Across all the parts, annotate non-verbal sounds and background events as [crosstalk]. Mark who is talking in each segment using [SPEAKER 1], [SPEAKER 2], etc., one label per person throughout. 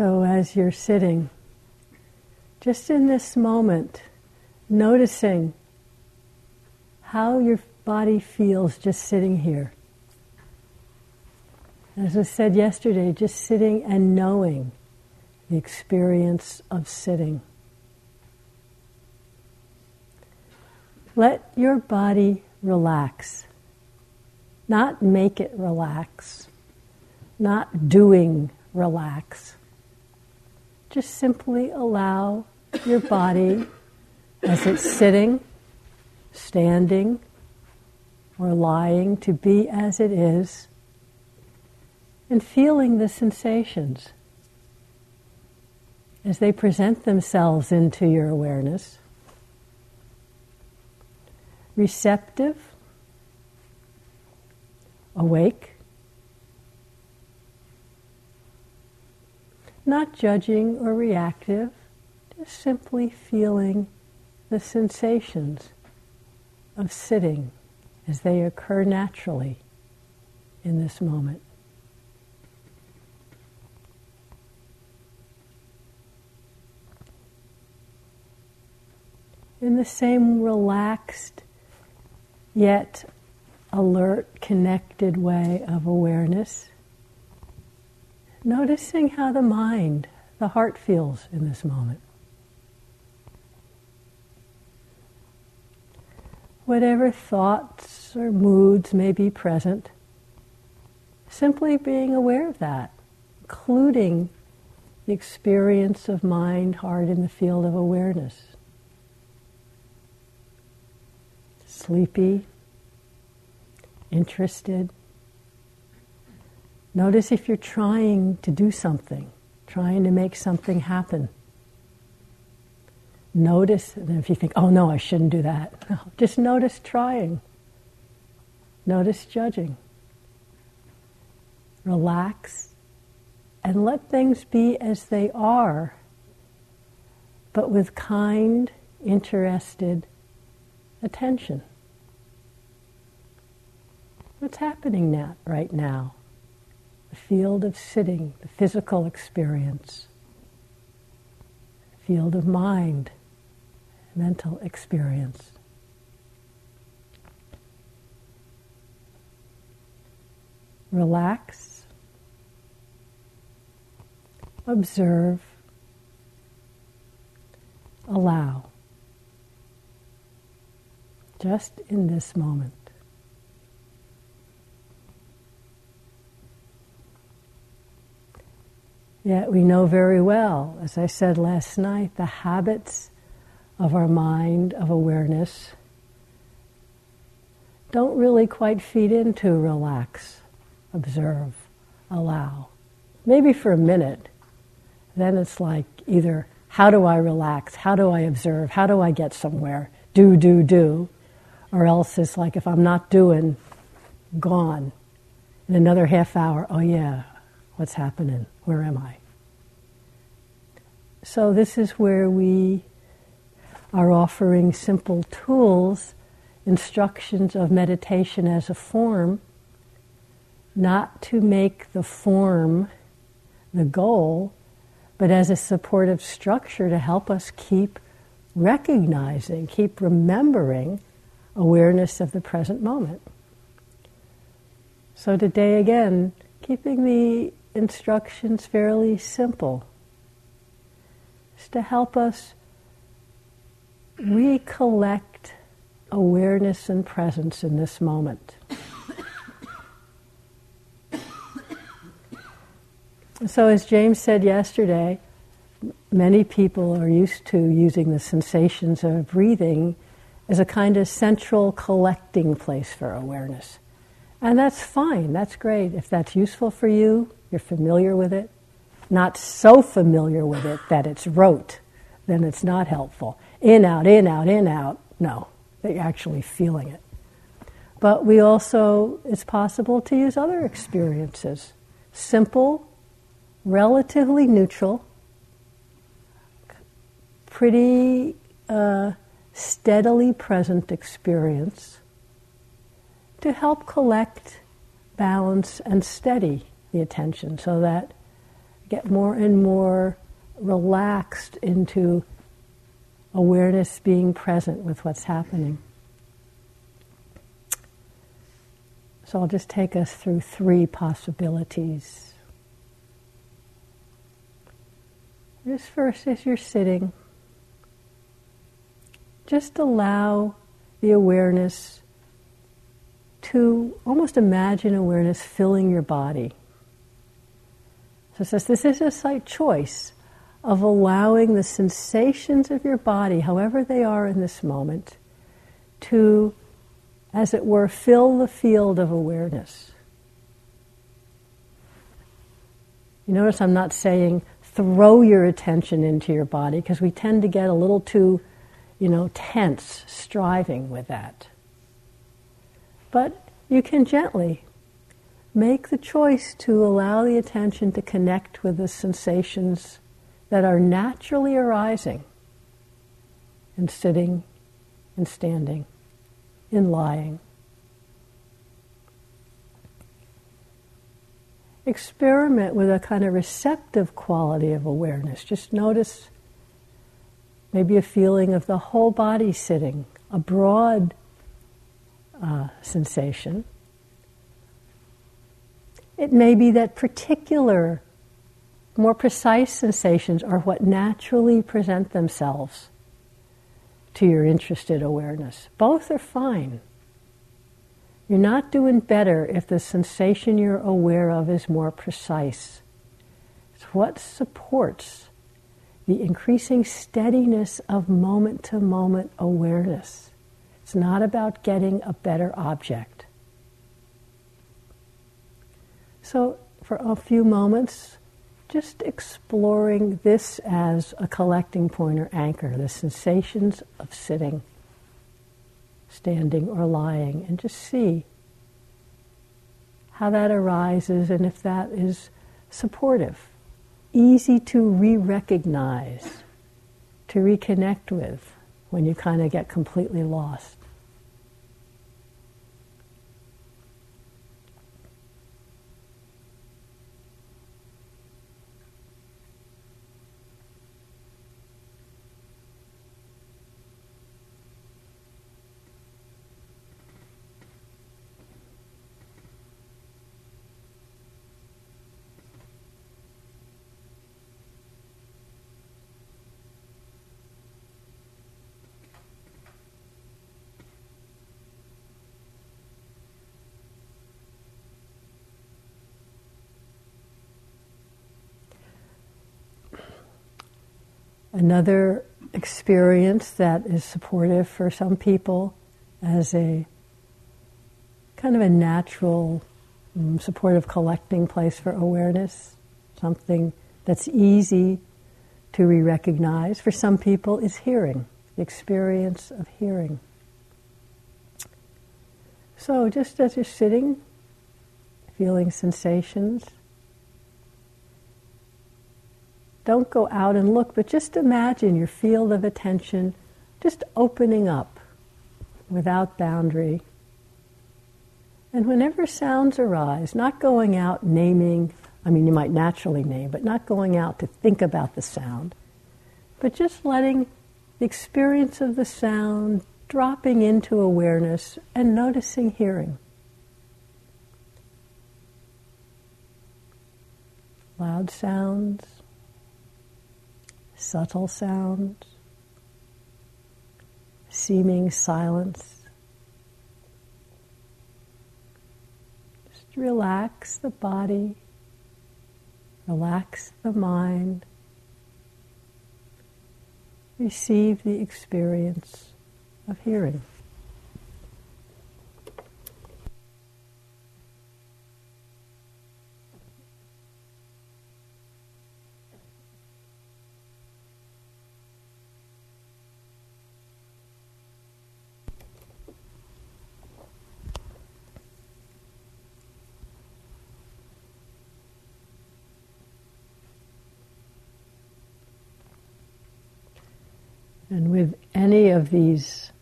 [SPEAKER 1] So, as you're sitting, just in this moment, noticing how your body feels just sitting here. As I said yesterday, just sitting and knowing the experience of sitting. Let your body relax. Not make it relax. Not doing relax. Just simply allow your body as it's sitting, standing, or lying to be as it is and feeling the sensations as they present themselves into your awareness. Receptive, awake, not judging or reactive, just simply feeling the sensations of sitting as they occur naturally in this moment. in the same relaxed yet alert, connected way of awareness. Noticing how the mind, the heart feels in this moment. Whatever thoughts or moods may be present, simply being aware of that, including the experience of mind, heart in the field of awareness. sleepy, interested. Notice if you're trying to do something, trying to make something happen. Notice, and if you think, oh no, I shouldn't do that, [laughs] just notice trying. Notice judging. Relax and let things be as they are, but with kind, interested attention. What's happening now, right now? Field of sitting, the physical experience, field of mind, mental experience. Relax, observe, allow, just in this moment. Yet we know very well, as I said last night, the habits of our mind, of awareness, don't really quite feed into relax, observe, allow. Maybe for a minute. Then it's like either how do I relax? How do I observe? How do I get somewhere? Do, do, do. Or else it's like if I'm not doing, gone. In another half hour, oh yeah, what's happening? Where am I? So, this is where we are offering simple tools, instructions of meditation as a form, not to make the form the goal, but as a supportive structure to help us keep recognizing, keep remembering awareness of the present moment. So, today again, keeping the instructions fairly simple. Is to help us recollect awareness and presence in this moment. [coughs] so, as James said yesterday, many people are used to using the sensations of breathing as a kind of central collecting place for awareness. And that's fine, that's great. If that's useful for you, you're familiar with it, not so familiar with it that it's rote, then it's not helpful. In, out, in, out, in, out. No, that you're actually feeling it. But we also, it's possible to use other experiences. Simple, relatively neutral, pretty uh, steadily present experience to help collect, balance, and steady the attention so that get more and more relaxed into awareness being present with what's happening. So I'll just take us through three possibilities. Just first, as you're sitting, just allow the awareness to almost imagine awareness filling your body. So it says this is a slight choice of allowing the sensations of your body, however they are in this moment, to, as it were, fill the field of awareness. You notice I'm not saying throw your attention into your body because we tend to get a little too, you know, tense striving with that. But you can gently make the choice to allow the attention to connect with the sensations that are naturally arising in sitting, in standing, in lying. Experiment with a kind of receptive quality of awareness. Just notice maybe a feeling of the whole body sitting, a broad uh, sensation. It may be that particular more precise sensations are what naturally present themselves to your interested awareness. Both are fine. You're not doing better if the sensation you're aware of is more precise. It's what supports the increasing steadiness of moment to moment awareness. It's not about getting a better object. So, for a few moments, just exploring this as a collecting point or anchor, the sensations of sitting, standing, or lying, and just see how that arises and if that is supportive, easy to re recognize, to reconnect with when you kind of get completely lost. Another experience that is supportive for some people as a kind of a natural, um, supportive collecting place for awareness, something that's easy to re recognize. For some people, is hearing, the experience of hearing. So, just as you're sitting, feeling sensations, Don't go out and look, but just imagine your field of attention just opening up without boundary. And whenever sounds arise, not going out naming, I mean, you might naturally name, but not going out to think about the sound, but just letting the experience of the sound dropping into awareness and noticing hearing. Loud sounds, subtle sounds, seeming silence. Just relax the body, relax the mind, receive the experience of hearing. And with any of these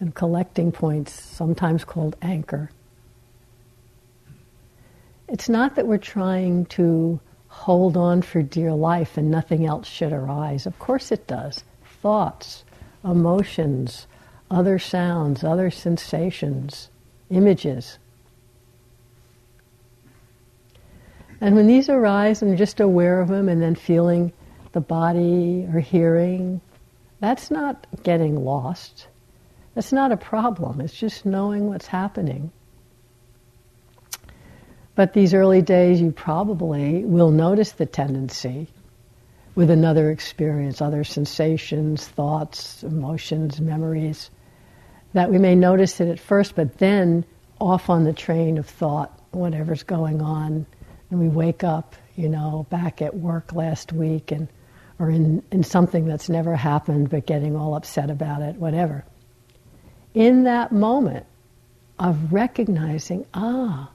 [SPEAKER 1] and collecting points, sometimes called anchor, it's not that we're trying to hold on for dear life and nothing else should arise. Of course it does. Thoughts, emotions, other sounds, other sensations, images. And when these arise, I'm just aware of them and then feeling the body or hearing, that's not getting lost. That's not a problem. It's just knowing what's happening. But these early days, you probably will notice the tendency with another experience, other sensations, thoughts, emotions, memories, that we may notice it at first, but then off on the train of thought, whatever's going on, and we wake up, you know, back at work last week and or in, in something that's never happened but getting all upset about it, whatever. In that moment of recognizing, ah,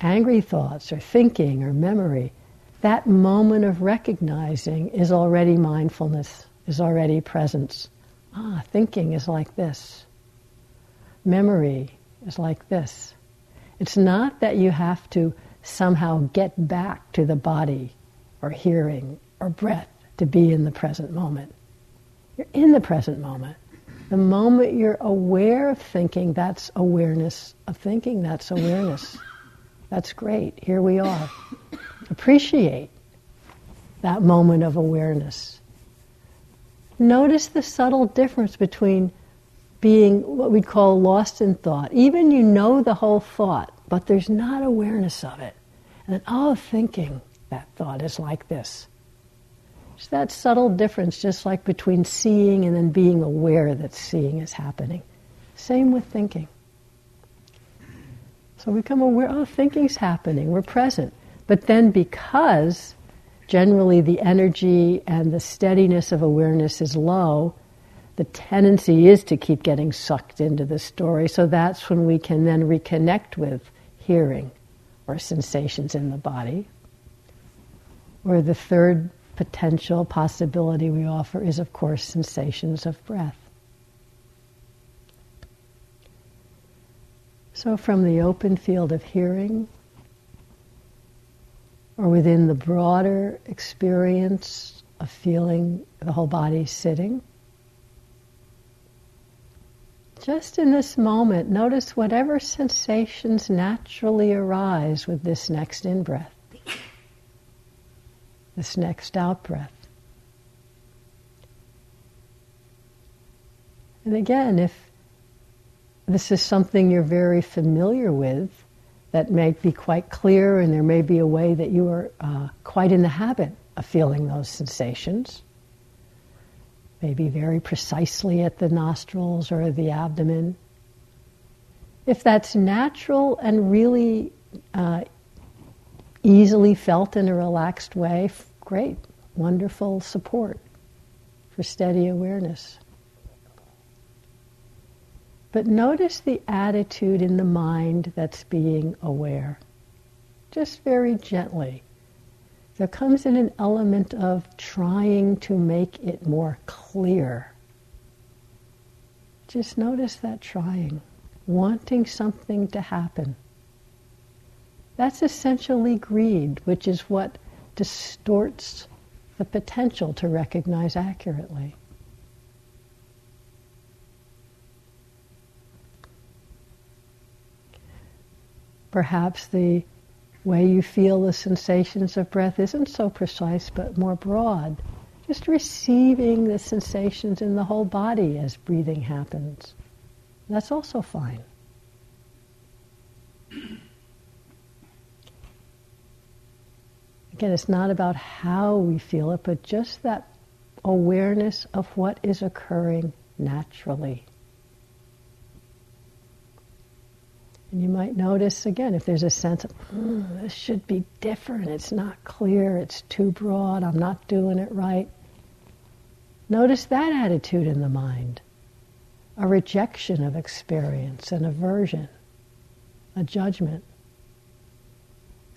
[SPEAKER 1] angry thoughts or thinking or memory, that moment of recognizing is already mindfulness, is already presence. Ah, thinking is like this. Memory is like this. It's not that you have to somehow get back to the body or hearing or breath to be in the present moment. You're in the present moment. The moment you're aware of thinking, that's awareness of thinking, that's awareness. [laughs] That's great. Here we are. Appreciate that moment of awareness. Notice the subtle difference between being what we'd call lost in thought. Even you know the whole thought, but there's not awareness of it. And then, oh, thinking that thought is like this. It's that subtle difference, just like between seeing and then being aware that seeing is happening. Same with thinking. So we become aware, oh, thinking's happening, we're present. But then because generally the energy and the steadiness of awareness is low, the tendency is to keep getting sucked into the story. So that's when we can then reconnect with hearing or sensations in the body. Or the third potential possibility we offer is, of course, sensations of breath. So, from the open field of hearing, or within the broader experience of feeling the whole body sitting, just in this moment, notice whatever sensations naturally arise with this next in breath, this next out breath. And again, if this is something you're very familiar with that may be quite clear, and there may be a way that you are uh, quite in the habit of feeling those sensations. Maybe very precisely at the nostrils or the abdomen. If that's natural and really uh, easily felt in a relaxed way, great, wonderful support for steady awareness. But notice the attitude in the mind that's being aware. Just very gently. There comes in an element of trying to make it more clear. Just notice that trying, wanting something to happen. That's essentially greed, which is what distorts the potential to recognize accurately. Perhaps the way you feel the sensations of breath isn't so precise but more broad. Just receiving the sensations in the whole body as breathing happens. That's also fine. Again, it's not about how we feel it, but just that awareness of what is occurring naturally. And you might notice again if there's a sense of, mm, this should be different, it's not clear, it's too broad, I'm not doing it right. Notice that attitude in the mind a rejection of experience, an aversion, a judgment.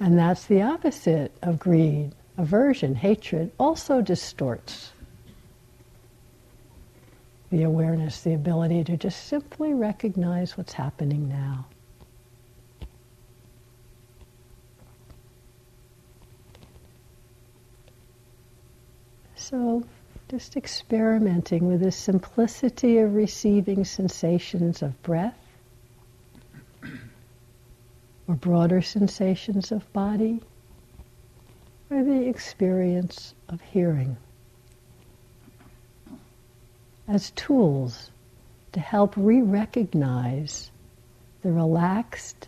[SPEAKER 1] And that's the opposite of greed. Aversion, hatred also distorts the awareness, the ability to just simply recognize what's happening now. So, just experimenting with the simplicity of receiving sensations of breath or broader sensations of body or the experience of hearing as tools to help re-recognize the relaxed,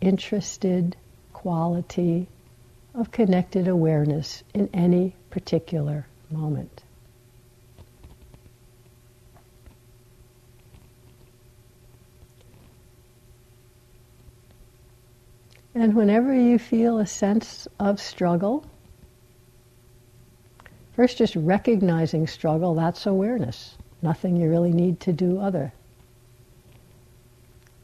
[SPEAKER 1] interested quality of connected awareness in any particular moment. And whenever you feel a sense of struggle, first just recognizing struggle, that's awareness. Nothing you really need to do other.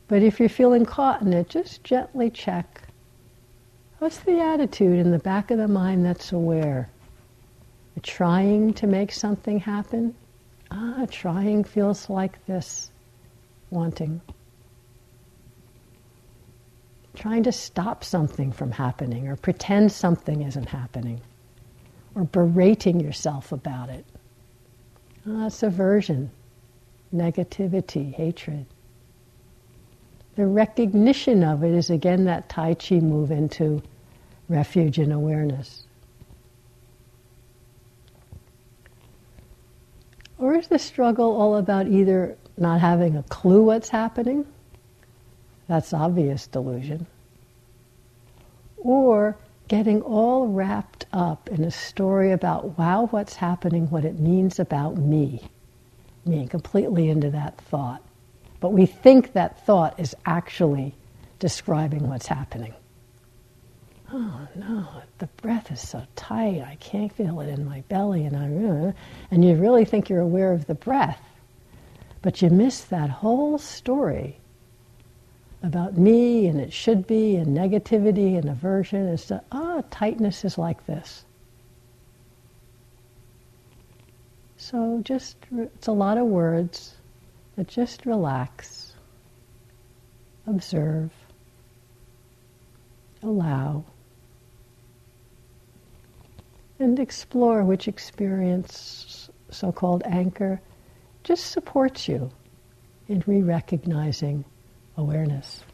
[SPEAKER 1] But if you're feeling caught in it, just gently check what's the attitude in the back of the mind that's aware? trying to make something happen? Ah, trying feels like this, wanting. Trying to stop something from happening or pretend something isn't happening or berating yourself about it. Ah, it's aversion, negativity, hatred. The recognition of it is again that Tai Chi move into refuge and awareness. Or is the struggle all about either not having a clue what's happening? That's obvious delusion. Or getting all wrapped up in a story about, wow, what's happening, what it means about me. Being completely into that thought. But we think that thought is actually describing what's happening oh no, the breath is so tight, I can't feel it in my belly, and I, uh, and you really think you're aware of the breath, but you miss that whole story about me and it should be and negativity and aversion and that ah tightness is like this. So just it's a lot of words, but just relax, observe, allow and explore which experience, so called anchor, just supports you in re recognizing awareness.